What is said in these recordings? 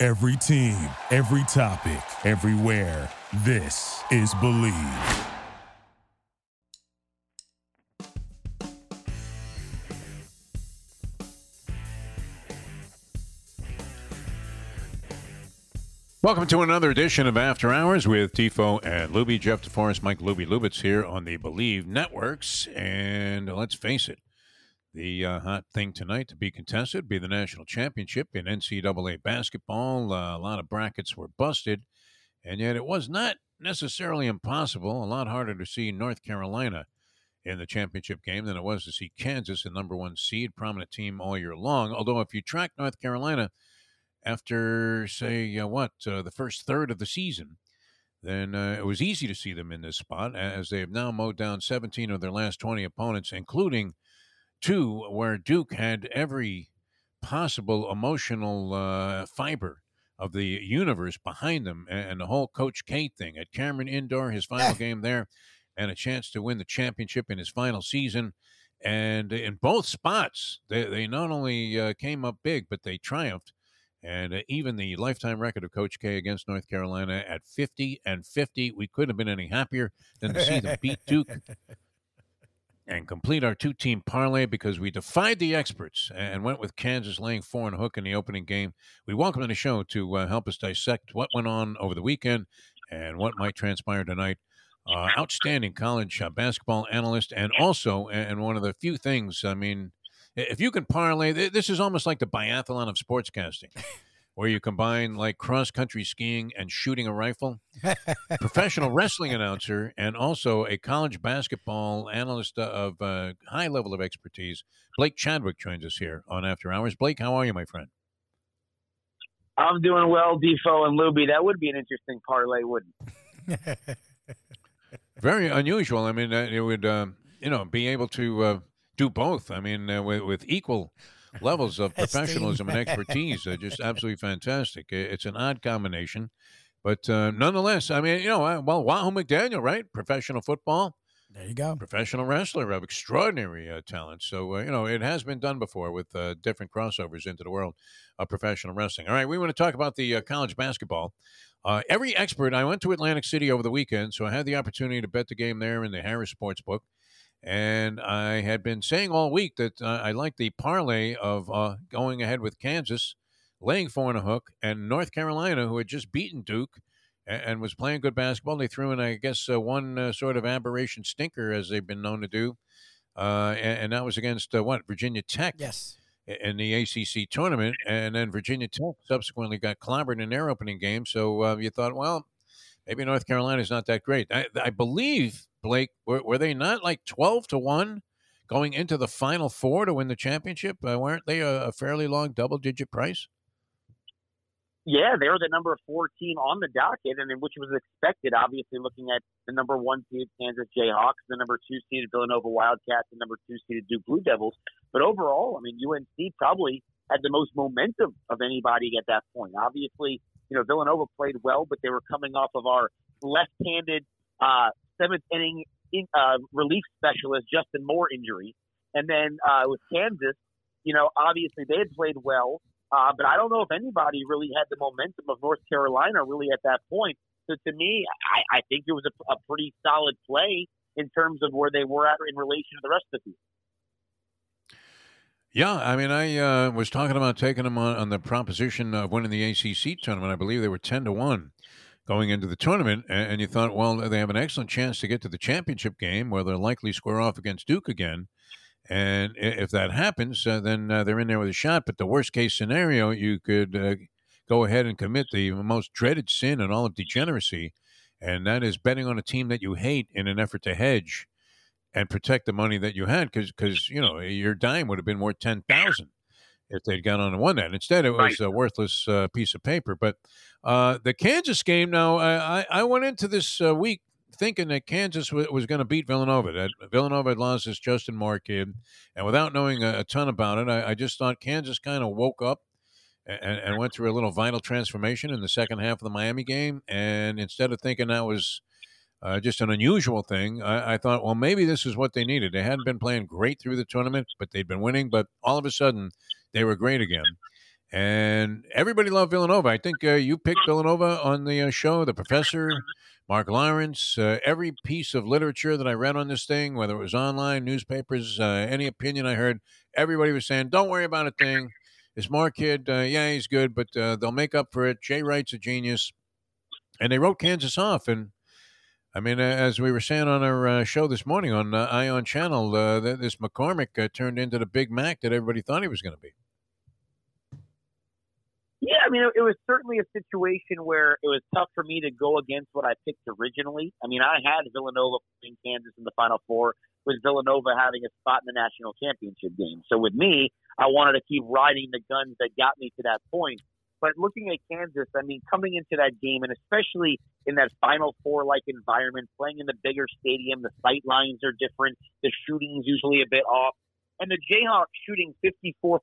Every team, every topic, everywhere. This is Believe. Welcome to another edition of After Hours with Defo and Luby. Jeff DeForest, Mike Luby Lubitz here on the Believe Networks. And let's face it, the uh, hot thing tonight to be contested be the national championship in NCAA basketball. Uh, a lot of brackets were busted, and yet it was not necessarily impossible. A lot harder to see North Carolina in the championship game than it was to see Kansas, the number one seed, prominent team all year long. Although, if you track North Carolina, after say uh, what uh, the first third of the season, then uh, it was easy to see them in this spot as they have now mowed down 17 of their last 20 opponents, including two where Duke had every possible emotional uh, fiber of the universe behind them, and the whole Coach K thing at Cameron Indoor, his final game there, and a chance to win the championship in his final season. And in both spots, they, they not only uh, came up big, but they triumphed and uh, even the lifetime record of Coach K against North Carolina at 50 and 50, we couldn't have been any happier than to see them beat Duke and complete our two team parlay because we defied the experts and went with Kansas laying four and hook in the opening game. We welcome on the show to uh, help us dissect what went on over the weekend and what might transpire tonight. Uh, outstanding college uh, basketball analyst, and also, and one of the few things, I mean, if you can parlay, this is almost like the biathlon of sportscasting, where you combine like cross country skiing and shooting a rifle. Professional wrestling announcer and also a college basketball analyst of uh, high level of expertise. Blake Chadwick joins us here on After Hours. Blake, how are you, my friend? I'm doing well, Defo and Luby. That would be an interesting parlay, wouldn't? Very unusual. I mean, uh, it would, uh, you know, be able to uh, do both. I mean, uh, with, with equal levels of professionalism and expertise are just absolutely fantastic. It's an odd combination, but uh, nonetheless, I mean, you know, well, Wahoo McDaniel, right? Professional football. There you go. Professional wrestler of extraordinary uh, talent. So, uh, you know, it has been done before with uh, different crossovers into the world of professional wrestling. All right, we want to talk about the college basketball. every expert, I went to Atlantic City over the weekend, so I had the opportunity to bet the game there in the Harrah's Sportsbook. And I had been saying all week that uh, I like the parlay of uh, going ahead with Kansas, laying four and a hook, and North Carolina, who had just beaten Duke and, and was playing good basketball. They threw in, I guess, uh, one uh, sort of aberration stinker, as they've been known to do. Uh, and, and, that was against uh, what? Virginia Tech. Yes. In the ACC tournament. And then Virginia Tech subsequently got clobbered in their opening game. So you thought, well, maybe North Carolina is not that great. I, I believe Blake, were, were they not like 12 to 1 going into the final four to win the championship? Uh, weren't they a, a fairly long double digit price? Yeah, they were the number four team on the docket, and which was expected, obviously, looking at the number one seed Kansas Jayhawks, the number two seeded Villanova Wildcats, the number two seeded Duke Blue Devils. But overall, I mean, UNC probably had the most momentum of anybody at that point. Obviously, you know, Villanova played well, but they were coming off of our left-handed uh, seventh inning in, uh, relief specialist Justin Moore injury, and then uh, with Kansas, you know, obviously they had played well, uh, but I don't know if anybody really had the momentum of North Carolina really at that point. So to me, I, I think it was a, a pretty solid play in terms of where they were at in relation to the rest of the team. Yeah, I mean, I uh, was talking about taking them on, on the proposition of winning the ACC tournament. I believe they were ten to one going into the tournament, and you thought, well, they have an excellent chance to get to the championship game where they'll likely square off against Duke again. And if that happens, uh, then uh, they're in there with a shot. But the worst case scenario, you could uh, go ahead and commit the most dreaded sin in all of degeneracy, and that is betting on a team that you hate in an effort to hedge and protect the money that you had, because because you know your dime would have been worth ten thousand if they'd gone on and won that. Instead, it was Right. a worthless uh, piece of paper. But uh, the Kansas game, now, I, I, went into this uh, week thinking that Kansas w- was going to beat Villanova. That Villanova had lost this Justin Moore kid, and without knowing a, a ton about it, I, I just thought Kansas kind of woke up and, and went through a little vital transformation in the second half of the Miami game. And instead of thinking that was uh, just an unusual thing, I, I thought, well, maybe this is what they needed. They hadn't been playing great through the tournament, but they'd been winning. But all of a sudden, they were great again. And everybody loved Villanova. I think uh, you picked Villanova on the uh, show, the professor, Mark Lawrence. Uh, every piece of literature that I read on this thing, whether it was online, newspapers, uh, any opinion I heard, everybody was saying, don't worry about a thing. This Moore kid, uh, yeah, he's good, but they'll make up for it. Jay Wright's a genius. And they wrote Kansas off. And I mean, as we were saying on our uh, show this morning on uh, Ion Channel, uh, th- this McCormack uh, turned into the Big Mac that everybody thought he was going to be. Yeah, I mean, it, was certainly a situation where it was tough for me to go against what I picked originally. I mean, I had Villanova playing Kansas in the Final Four, with Villanova having a spot in the national championship game. So with me, I wanted to keep riding the guns that got me to that point. But looking at Kansas, I mean, coming into that game, and especially in that Final Four like environment, playing in the bigger stadium, the sight lines are different, the shooting's usually a bit off, and the Jayhawks shooting 54%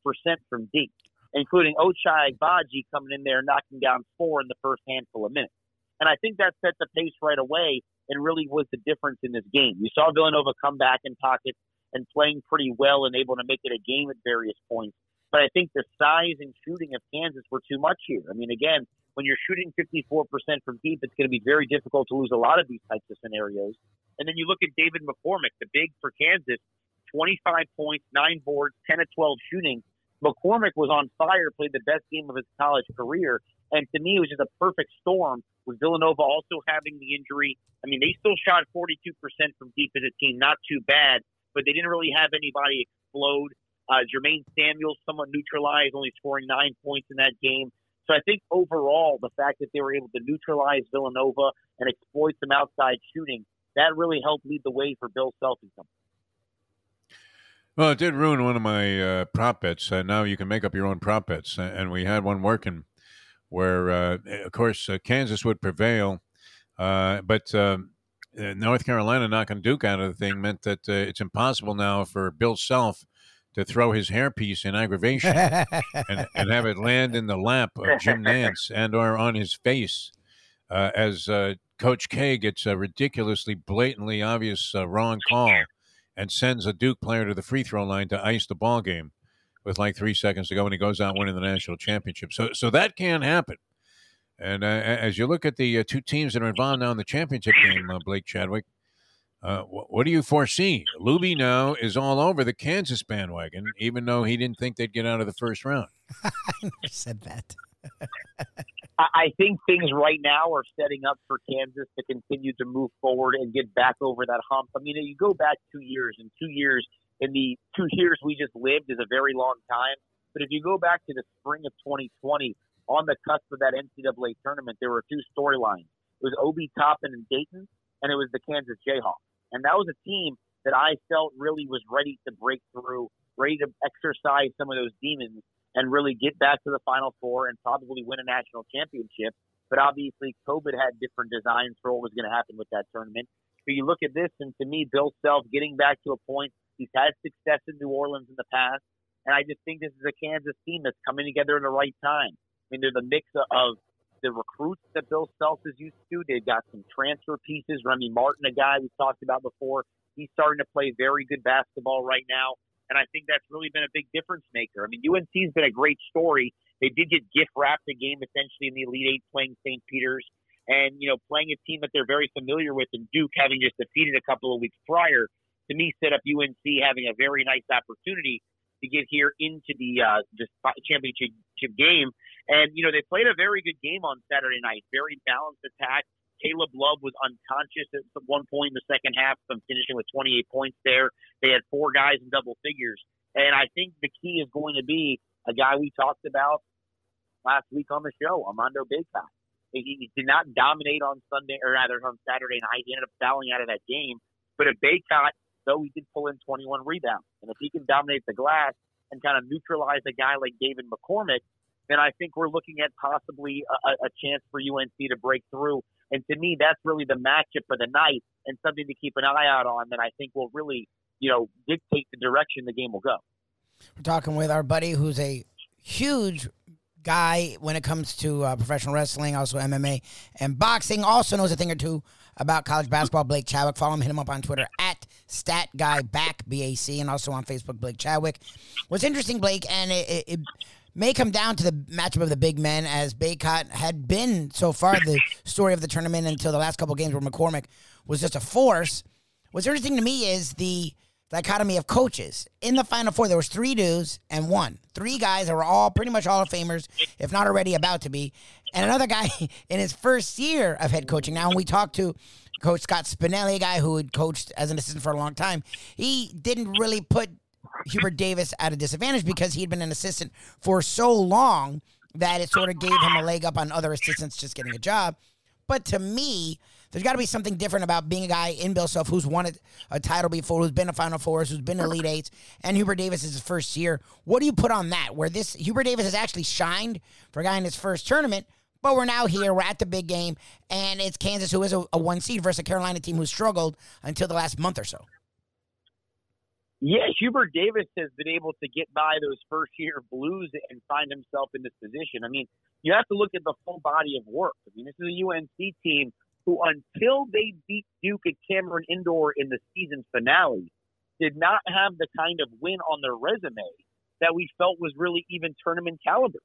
from deep, including Ochai Agbaji coming in there knocking down four in the first handful of minutes. And I think that set the pace right away and really was the difference in this game. You saw Villanova come back in pockets and playing pretty well and able to make it a game at various points. But I think the size and shooting of Kansas were too much here. I mean, again, when you're shooting 54% from deep, it's going to be very difficult to lose a lot of these types of scenarios. And then you look at David McCormack, the big for Kansas, 25 points, nine boards, 10 to 12 shooting. McCormack was on fire, played the best game of his college career. And to me, it was just a perfect storm with Villanova also having the injury. I mean, they still shot 42% from deep as a team, not too bad, but they didn't really have anybody explode. Uh, Jermaine Samuels somewhat neutralized, only scoring nine points in that game. So I think overall, the fact that they were able to neutralize Villanova and exploit some outside shooting, that really helped lead the way for Bill Self and company. Well, it did ruin one of my uh, prop bets. Uh, now you can make up your own prop bets, and we had one working where, uh, of course, uh, Kansas would prevail, uh, but um, uh, North Carolina knocking Duke out of the thing meant that it's impossible now for Bill Self to throw his hairpiece in aggravation and, and have it land in the lap of Jim Nantz and or on his face uh, as uh, Coach K gets a ridiculously, blatantly obvious uh, wrong call and sends a Duke player to the free throw line to ice the ball game with like three seconds to go, and he goes out winning the national championship. So, so that can happen. And uh, as you look at the uh, two teams that are involved now in the championship game, uh, Blake Chadwick, uh, wh- what do you foresee? Luby now is all over the Kansas bandwagon, even though he didn't think they'd get out of the first round. I never said that. I I think things right now are setting up for Kansas to continue to move forward and get back over that hump. I mean, you go back two years, and two years in the two years we just lived is a very long time. But if you go back to the spring of 2020, on the cusp of that NCAA tournament, there were two storylines. It was Obi Toppin and Dayton, and it was the Kansas Jayhawks. And that was a team that I felt really was ready to break through, ready to exercise some of those demons and really get back to the Final Four and probably win a national championship. But obviously, COVID had different designs for what was going to happen with that tournament. But you look at this, and to me, Bill Self getting back to a point, he's had success in New Orleans in the past. And I just think this is a Kansas team that's coming together in the right time. I mean, they're the mix of the recruits that Bill Self is used to. They've got some transfer pieces. Remy Martin, a guy we talked about before, he's starting to play very good basketball right now. And I think that's really been a big difference maker. I mean, UNC's been a great story. They did get gift wrapped a game essentially in the Elite Eight playing St. Peter's and, you know, playing a team that they're very familiar with and Duke having just defeated a couple of weeks prior to me set up UNC having a very nice opportunity to get here into the uh, championship game. And you know they played a very good game on Saturday night, very balanced attack. Caleb Love was unconscious at one point in the second half, from finishing with 28 points there. They had four guys in double figures, and I think the key is going to be a guy we talked about last week on the show, Armando Bacot. He did not dominate on Sunday, or rather on Saturday night. He ended up fouling out of that game. But if Bacot though he did pull in 21 rebounds. And if he can dominate the glass, and kind of neutralize a guy like David McCormack, then I think we're looking at possibly a, a chance for UNC to break through. And to me, that's really the matchup for the night and something to keep an eye out on that I think will really, you know, dictate the direction the game will go. We're talking with our buddy who's a huge guy when it comes to uh, professional wrestling, also MMA and boxing. Also knows a thing or two about college basketball. Blake Chadwick. Follow him, hit him up on Twitter at Stat StatGuyBack, B-A-C, and also on Facebook, Blake Chadwick. What's interesting, Blake, and it, it, it may come down to the matchup of the big men, as Bacot had been so far the story of the tournament until the last couple games where McCormack was just a force. What's interesting to me is the dichotomy of coaches. In the Final Four, there was three dudes and one. Three guys that were all pretty much Hall of Famers, if not already about to be. And another guy in his first year of head coaching. Now, when we talked to Coach Scott Spinelli, a guy who had coached as an assistant for a long time, he didn't really put Hubert Davis at a disadvantage because he had been an assistant for so long that it sort of gave him a leg up on other assistants just getting a job. But to me, there's got to be something different about being a guy in Bill Self who's won a, a title before, who's been a Final Fours, who's been Elite Eights, and Hubert Davis is his first year. What do you put on that? Where this Hubert Davis has actually shined for a guy in his first tournament, but we're now here, we're at the big game, and it's Kansas who is a, a one seed versus a Carolina team who struggled until the last month or so. Yeah, Hubert Davis has been able to get by those first year blues and find himself in this position. I mean, you have to look at the full body of work. I mean, this is a UNC team who, until they beat Duke at Cameron Indoor in the season finale, did not have the kind of win on their resume that we felt was really even tournament caliber.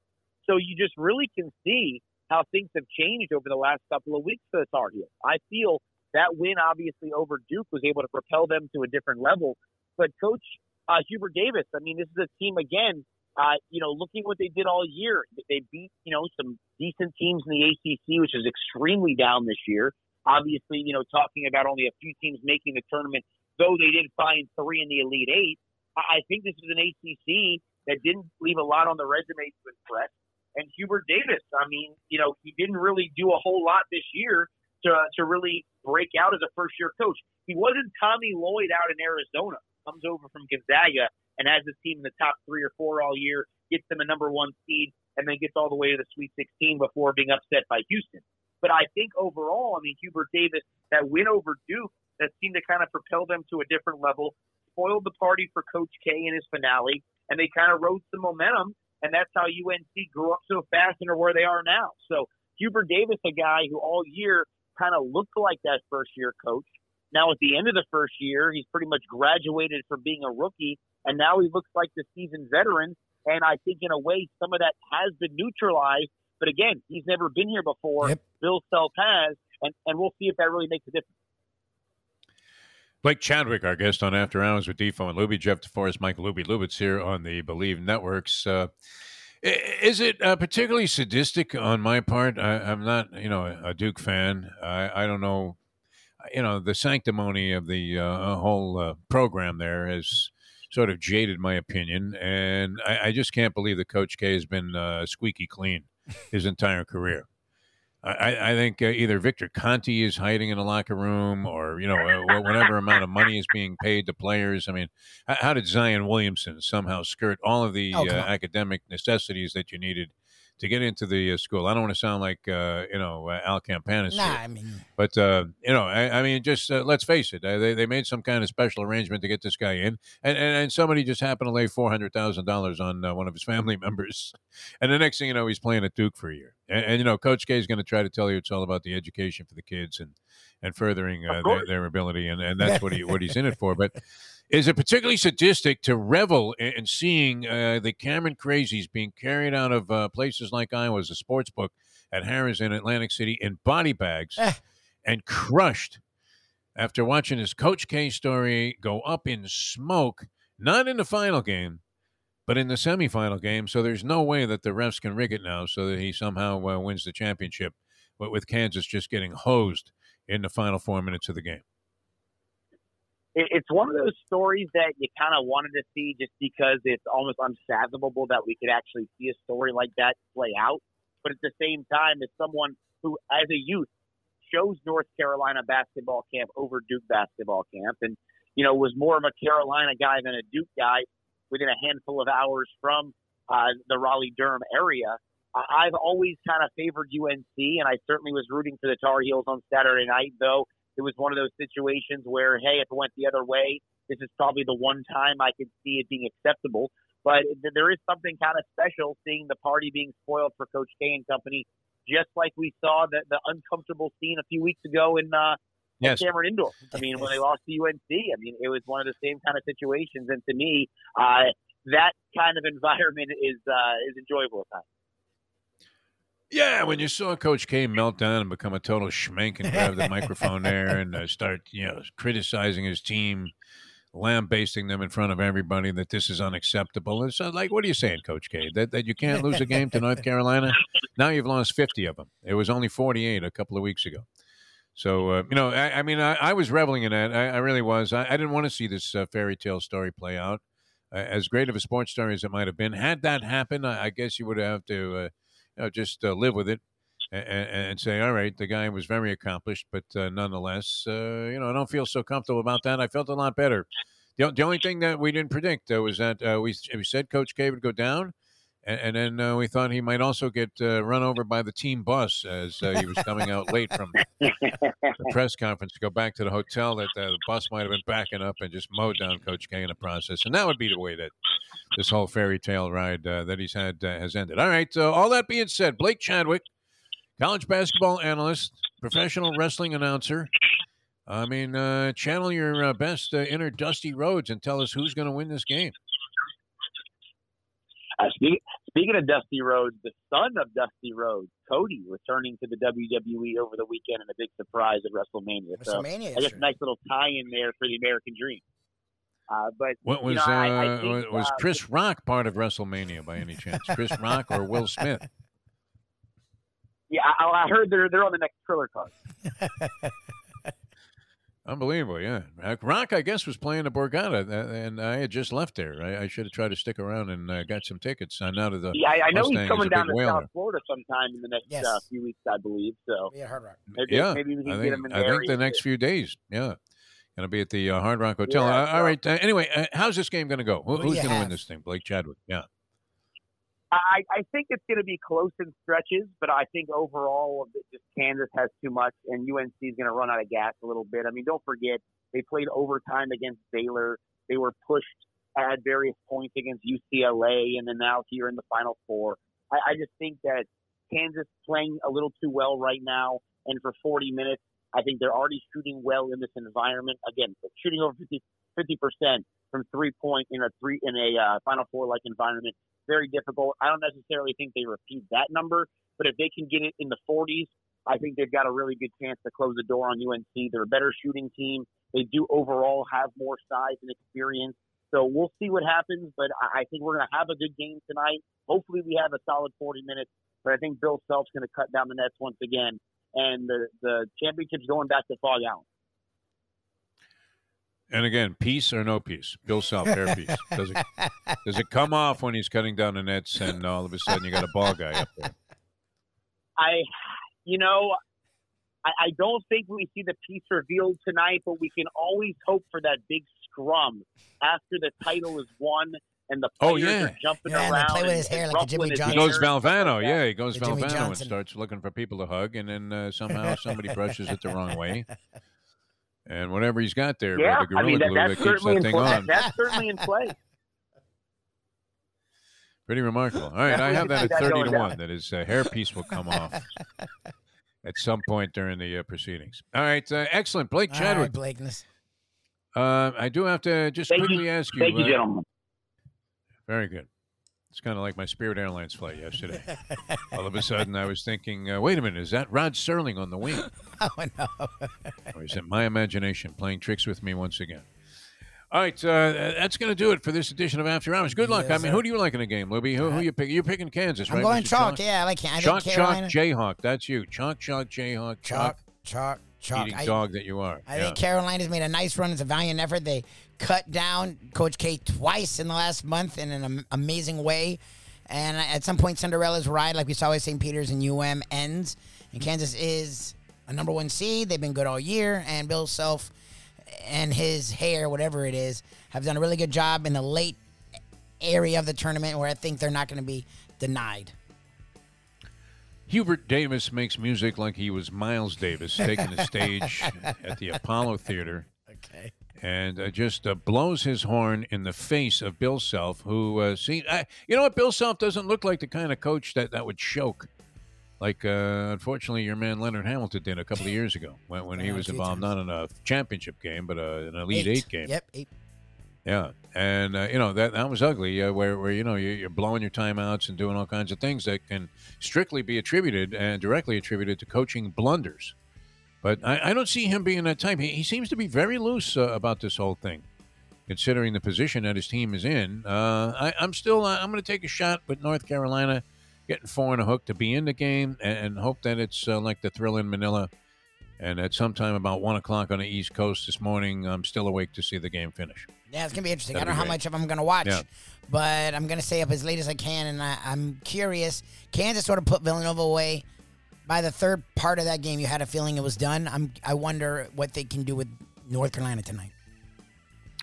So you just really can see how things have changed over the last couple of weeks for the Tar Heels. I feel that win, obviously, over Duke was able to propel them to a different level. But Coach uh, Hubert Davis, I mean, this is a team, again, uh, you know, looking what they did all year, they beat, you know, some decent teams in the ACC, which is extremely down this year. Obviously, you know, talking about only a few teams making the tournament, though they did find three in the Elite Eight. I think this is an ACC that didn't leave a lot on the resume to impress. And Hubert Davis, I mean, you know, he didn't really do a whole lot this year to to really break out as a first year coach. He wasn't Tommy Lloyd out in Arizona. Comes over from Gonzaga and has his team in the top three or four all year, gets them a number one seed, and then gets all the way to the Sweet 16 before being upset by Houston. But I think overall, I mean, Hubert Davis, that win over Duke, that seemed to kind of propel them to a different level, spoiled the party for Coach K in his finale, and they kind of rode some momentum, and that's how UNC grew up so fast and are where they are now. So Hubert Davis, a guy who all year kind of looked like that first year coach. Now at the end of the first year, he's pretty much graduated from being a rookie, and now he looks like the seasoned veteran. And I think in a way, some of that has been neutralized. But again, he's never been here before. Yep. Bill Self has, and, and we'll see if that really makes a difference. Blake Chadwick, our guest on After Hours with Defo and Luby, Jeff DeForest, Michael Luby Lubitz here on the Believe Networks. Uh, is it uh, particularly sadistic on my part? I, am not, you know, a Duke fan. I, I, don't know, you know, the sanctimony of the uh, whole uh, program there has sort of jaded my opinion, and I, I just can't believe that Coach K has been uh, squeaky clean his entire career. I, I think uh, either Victor Conte is hiding in a locker room, or you know, uh, whatever amount of money is being paid to players. I mean, how did Zion Williamson somehow skirt all of the oh, uh, academic necessities that you needed to get into the uh, school. I don't want to sound like uh, you know uh, Al Campanis, nah, I mean, but uh, you know, I, I mean, just uh, let's face it, uh, they they made some kind of special arrangement to get this guy in, and and, and somebody just happened to lay four hundred thousand dollars on one of his family members, and the next thing you know, he's playing at Duke for a year, and, and you know, Coach K is going to try to tell you it's all about the education for the kids and and furthering their, their ability, and, and that's what he what he's in it for, but is it particularly sadistic to revel in, in seeing uh, the Cameron Crazies being carried out of uh, places like Iowa's, as a sports book at Harrah's in Atlantic City in body bags eh. and crushed after watching his Coach K story go up in smoke, not in the final game, but in the semifinal game. So there's no way that the refs can rig it now so that he somehow uh, wins the championship, but with Kansas just getting hosed in the final four minutes of the game it's one of those stories that you kind of wanted to see just because it's almost unfathomable that we could actually see a story like that play out. But at the same time, as someone who, as a youth, chose North Carolina basketball camp over Duke basketball camp, and you know was more of a Carolina guy than a Duke guy, within a handful of hours from uh, the Raleigh Durham area. I've always kind of favored UNC, and I certainly was rooting for the Tar Heels on Saturday night, though it was one of those situations where, hey, if it went the other way, this is probably the one time I could see it being acceptable. But there is something kind of special seeing the party being spoiled for Coach K and company, just like we saw the, the uncomfortable scene a few weeks ago in uh, yes. Cameron Indoor. I mean, when they lost to UNC, I mean, it was one of the same kind of situations. And to me, uh, that kind of environment is uh, is enjoyable at times. Yeah, when you saw Coach K melt down and become a total schmink and grab the microphone there and uh, start, you know, criticizing his team, lambasting them in front of everybody that this is unacceptable. It's uh, like, what are you saying, Coach K? That, that you can't lose a game to North Carolina? Now you've lost 50 of them. It was only 48 a couple of weeks ago. So, uh, you know, I, I mean, I, I, was reveling in that. I, I really was. I, didn't want to see this uh, fairy tale story play out. as great of a sports story as it might have been, had that happened, I, guess you would have to uh, know, just uh, live with it and, and, say, all right, the guy was very accomplished, but uh, nonetheless, uh, you know, I don't feel so comfortable about that. I felt a lot better. The, the only thing that we didn't predict uh, was that uh, we, we said Coach K would go down. And, and then uh, we thought he might also get uh, run over by the team bus as uh, he was coming out late from the press conference to go back to the hotel. That uh, the bus might have been backing up and just mowed down Coach K in the process. And that would be the way that this whole fairy tale ride uh, that he's had uh, has ended. All right. all that being said, Blake Chadwick, college basketball analyst, professional wrestling announcer. I mean, channel your best inner Dusty Rhodes and tell us who's going to win this game. Uh, speak, speaking of Dusty Rhodes, the son of Dusty Rhodes, Cody, returning to the WWE over the weekend and a big surprise at WrestleMania. WrestleMania, so I guess a nice little tie-in there for the American Dream. Uh, but what was you know, uh, I, I think, was uh, Chris Rock part of WrestleMania by any chance? Chris Rock or Will Smith? Yeah, I, I heard they're they're on the next Triller card. Unbelievable, yeah. Rock, I guess, was playing the Borgata, and I had just left there. I, I should have tried to stick around and uh, got some tickets. I'm out of the yeah, I know Mustang he's coming down to whaler. South Florida sometime in the next uh, yes. uh, few weeks, I believe. So yeah, Hard Rock. Maybe, yeah, maybe we can I think, get him in I think the next few days. Yeah, going to be at the uh, Hard Rock Hotel. Yeah, uh, all right. Uh, anyway, uh, how's this game going to go? Who, who's going to win this thing? Blake Chadwick. Yeah. I, I think it's going to be close in stretches, but I think overall, just Kansas has too much, and UNC is going to run out of gas a little bit. I mean, don't forget they played overtime against Baylor. They were pushed at various points against UCLA, and then now here in the Final Four. I, I just think that Kansas playing a little too well right now, and for 40 minutes, I think they're already shooting well in this environment. Again, shooting over 50 percent from three point in a three in a uh, Final Four like environment very difficult. I don't necessarily think they repeat that number, but if they can get it in the 40s, I think they've got a really good chance to close the door on UNC. They're a better shooting team. They do overall have more size and experience. So we'll see what happens, but I think we're going to have a good game tonight. Hopefully, we have a solid 40 minutes. But I think Bill Self's going to cut down the nets once again, and the the championship's going back to Phog Allen. And again, peace or no peace? Bill Self, hair piece. Does it does it come off when he's cutting down the nets, and all of a sudden you got a ball guy up there? I, you know, I, I don't think we see the piece revealed tonight, but we can always hope for that big scrum after the title is won and the oh, players oh, yeah. are jumping yeah, around. play with his hair like Jimmy Johnson. He goes Valvano, yeah. He goes Valvano and starts looking for people to hug, and then uh, somehow somebody brushes it the wrong way. And whatever he's got there, yeah, the gorilla I mean, that, glue that's that certainly that in play. That's certainly in play. Pretty remarkable. All right, I have that at thirty to one. That his uh, hairpiece will come off at some point during the uh, proceedings. All right, uh, excellent, Blake Chadwick. right, Blakeness. Uh, I do have to just Thank quickly you. ask you. Thank you, uh, gentlemen. Very good. It's kind of like my Spirit Airlines flight yesterday. All of a sudden, I was thinking, uh, wait a minute, is that Rod Serling on the wing? oh no. or is it my imagination playing tricks with me once again? All right, uh, that's going to do it for this edition of After Hours. Good luck. Yes, I mean, sir. who do you like in the game, Luby? Who, who you pick? You're picking Kansas, I'm right? going Mr. chalk. Yeah, I like I Chalk, chalk, Carolina. Jayhawk. That's you. Chalk, chalk, Jayhawk. Chalk, chalk, chalk. Eating I, dog that you are. I yeah. think Carolina's made a nice run. It's a valiant effort. They cut down Coach K twice in the last month in an amazing way. And at some point, Cinderella's ride, like we saw with St. Peter's and UM, ends. And Kansas is a number one seed. They've been good all year. And Bill Self and his hair, whatever it is, have done a really good job in the late area of the tournament where I think they're not going to be denied. Hubert Davis makes music like he was Miles Davis taking the stage at the Apollo Theater. Okay. and uh, just uh, blows his horn in the face of Bill Self, who uh, see, I, you know what, Bill Self doesn't look like the kind of coach that that would choke, like uh, unfortunately your man Leonard Hamilton did a couple of years ago when, when he was involved not in a championship game but uh, an elite eight, game. Yep. Eight. Yeah, and uh, you know that that was ugly. Uh, where where you know you're, you're blowing your timeouts and doing all kinds of things that can strictly be attributed and directly attributed to coaching blunders. But I, I don't see him being that type. He, he seems to be very loose uh, about this whole thing, considering the position that his team is in. Uh, I, I'm still uh, I'm going to take a shot with North Carolina getting four and a hook to be in the game and, and hope that it's uh, like the Thrilla in Manila. And at sometime about one o'clock on the East Coast this morning, I'm still awake to see the game finish. Yeah, it's gonna be interesting. I That'd don't know how much of I'm gonna watch, Yeah. but I'm gonna stay up as late as I can, and I, I'm curious. Kansas sort of put Villanova away. By the third part of that game, you had a feeling it was done. I'm. I wonder what they can do with North Carolina tonight.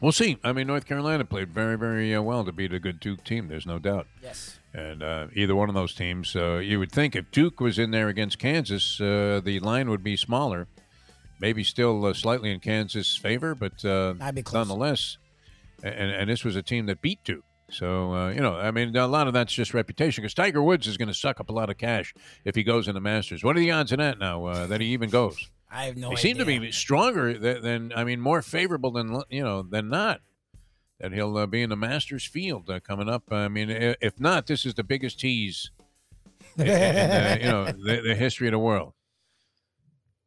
We'll see. I mean, North Carolina played very, very uh, well to beat a good Duke team. There's no doubt. Yes. And uh, either one of those teams, uh, you would think if Duke was in there against Kansas, uh, the line would be smaller. Maybe still uh, slightly in Kansas' favor, but uh, nonetheless. And, and this was a team that beat Duke. So, uh, you know, I mean, a lot of that's just reputation because Tiger Woods is going to suck up a lot of cash if he goes in the Masters. What are the odds of that now, uh, that he even goes? I have no he idea. seem to be stronger than, than I mean, more favorable than you know than not. That he'll uh, be in the Masters field uh, coming up. I mean, if not, this is the biggest tease in, in, uh, you know the, the history of the world.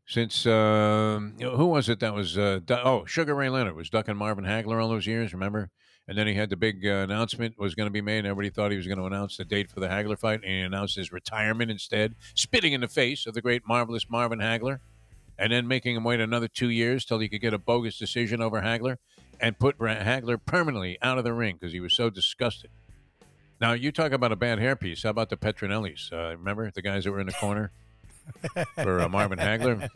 Since know, who was it that was uh, du- oh Sugar Ray Leonard was ducking Marvin Hagler all those years, remember? And then he had the big uh, announcement was going to be made. and Everybody thought he was going to announce the date for the Hagler fight, and he announced his retirement instead, spitting in the face of the great marvelous Marvin Hagler and then making him wait another two years till he could get a bogus decision over Hagler and put Bra- Hagler permanently out of the ring because he was so disgusted. Now, you talk about a bad hairpiece. How about the Petronellis? Uh, remember the guys that were in the corner for uh, Marvin Hagler?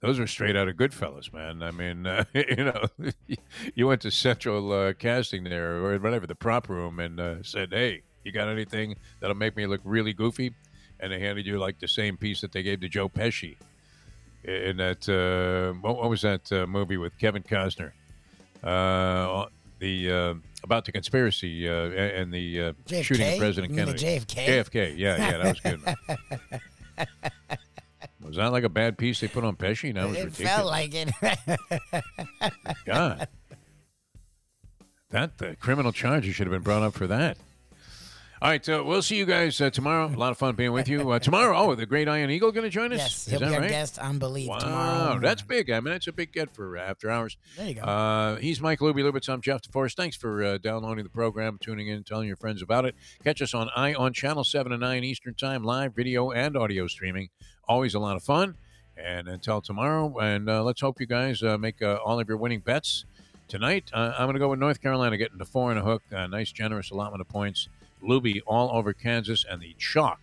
Those were straight out of Goodfellas, man. I mean, uh, you know, you went to Central uh, Casting there or whatever, the prop room, and uh, said, hey, you got anything that'll make me look really goofy? And they handed you like the same piece that they gave to Joe Pesci in that uh, what, what was that uh, movie with Kevin Costner? Uh, the uh, about the conspiracy uh, and the uh, shooting of President You mean the Kennedy. JFK? JFK. Yeah, yeah, that was good. was that like a bad piece they put on Pesci? That was it ridiculous. felt like it. God, that the criminal charges should have been brought up for that. All right, so we'll see you guys uh, tomorrow. A lot of fun being with you uh, tomorrow. Oh, the Great Iron Eagle going to join us. yes, Is he'll be our right? guest on Believe Wow, tomorrow. that's big. I mean, that's a big get for After Hours. There you go. Uh, he's Mike Luby Lubitz. I'm Jeff DeForest. Thanks for uh, downloading the program, tuning in, telling your friends about it. Catch us on I on Channel 7 and 9 Eastern Time, live video and audio streaming. Always a lot of fun. And until tomorrow, and uh, let's hope you guys uh, make uh, all of your winning bets tonight. Uh, I'm going to go with North Carolina getting to four and a hook. Uh, nice, generous allotment of points. Luby all over Kansas and the chalk,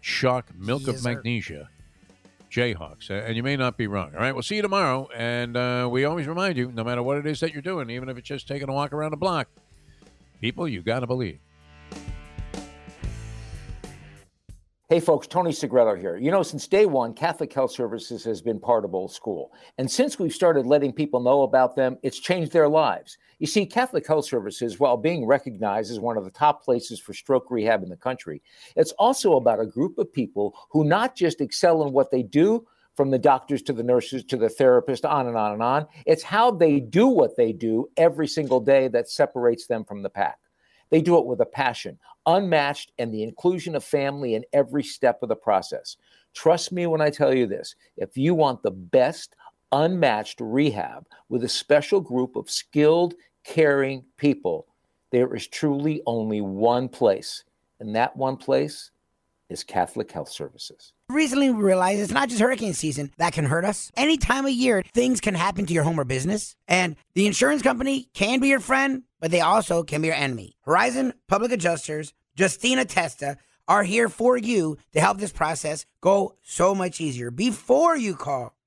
chalk milk Yes, of sir. magnesia. Jayhawks, and you may not be wrong. All right, we'll see you tomorrow. And uh, we always remind you, no matter what it is that you're doing, even if it's just taking a walk around the block, people, you got to believe. Hey folks, Tony Segreto here. You know, since day one, Catholic Health Services has been part of Old School. And since we've started letting people know about them, it's changed their lives. You see, Catholic Health Services, while being recognized as one of the top places for stroke rehab in the country, it's also about a group of people who not just excel in what they do, from the doctors to the nurses to the therapist, on and on and on. It's how they do what they do every single day that separates them from the pack. They do it with a passion, unmatched, and the inclusion of family in every step of the process. Trust me when I tell you this if you want the best, unmatched rehab with a special group of skilled, caring people, there is truly only one place, and that one place is Catholic Health Services. Recently, we realized it's not just hurricane season that can hurt us. Any time of year, things can happen to your home or business. And the insurance company can be your friend, but they also can be your enemy. Horizon Public Adjusters, Justina Testa, are here for you to help this process go so much easier. Before you call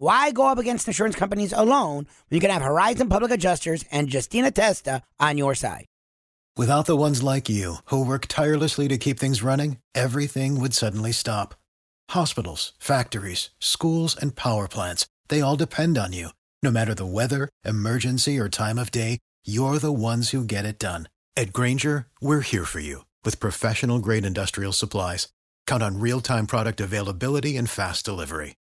Why go up against insurance companies alone when you can have Horizon Public Adjusters and Justina Testa on your side? Without the ones like you, who work tirelessly to keep things running, everything would suddenly stop. Hospitals, factories, schools, and power plants, they all depend on you. No matter the weather, emergency, or time of day, you're the ones who get it done. At Grainger, we're here for you with professional grade industrial supplies. Count on real time product availability and fast delivery.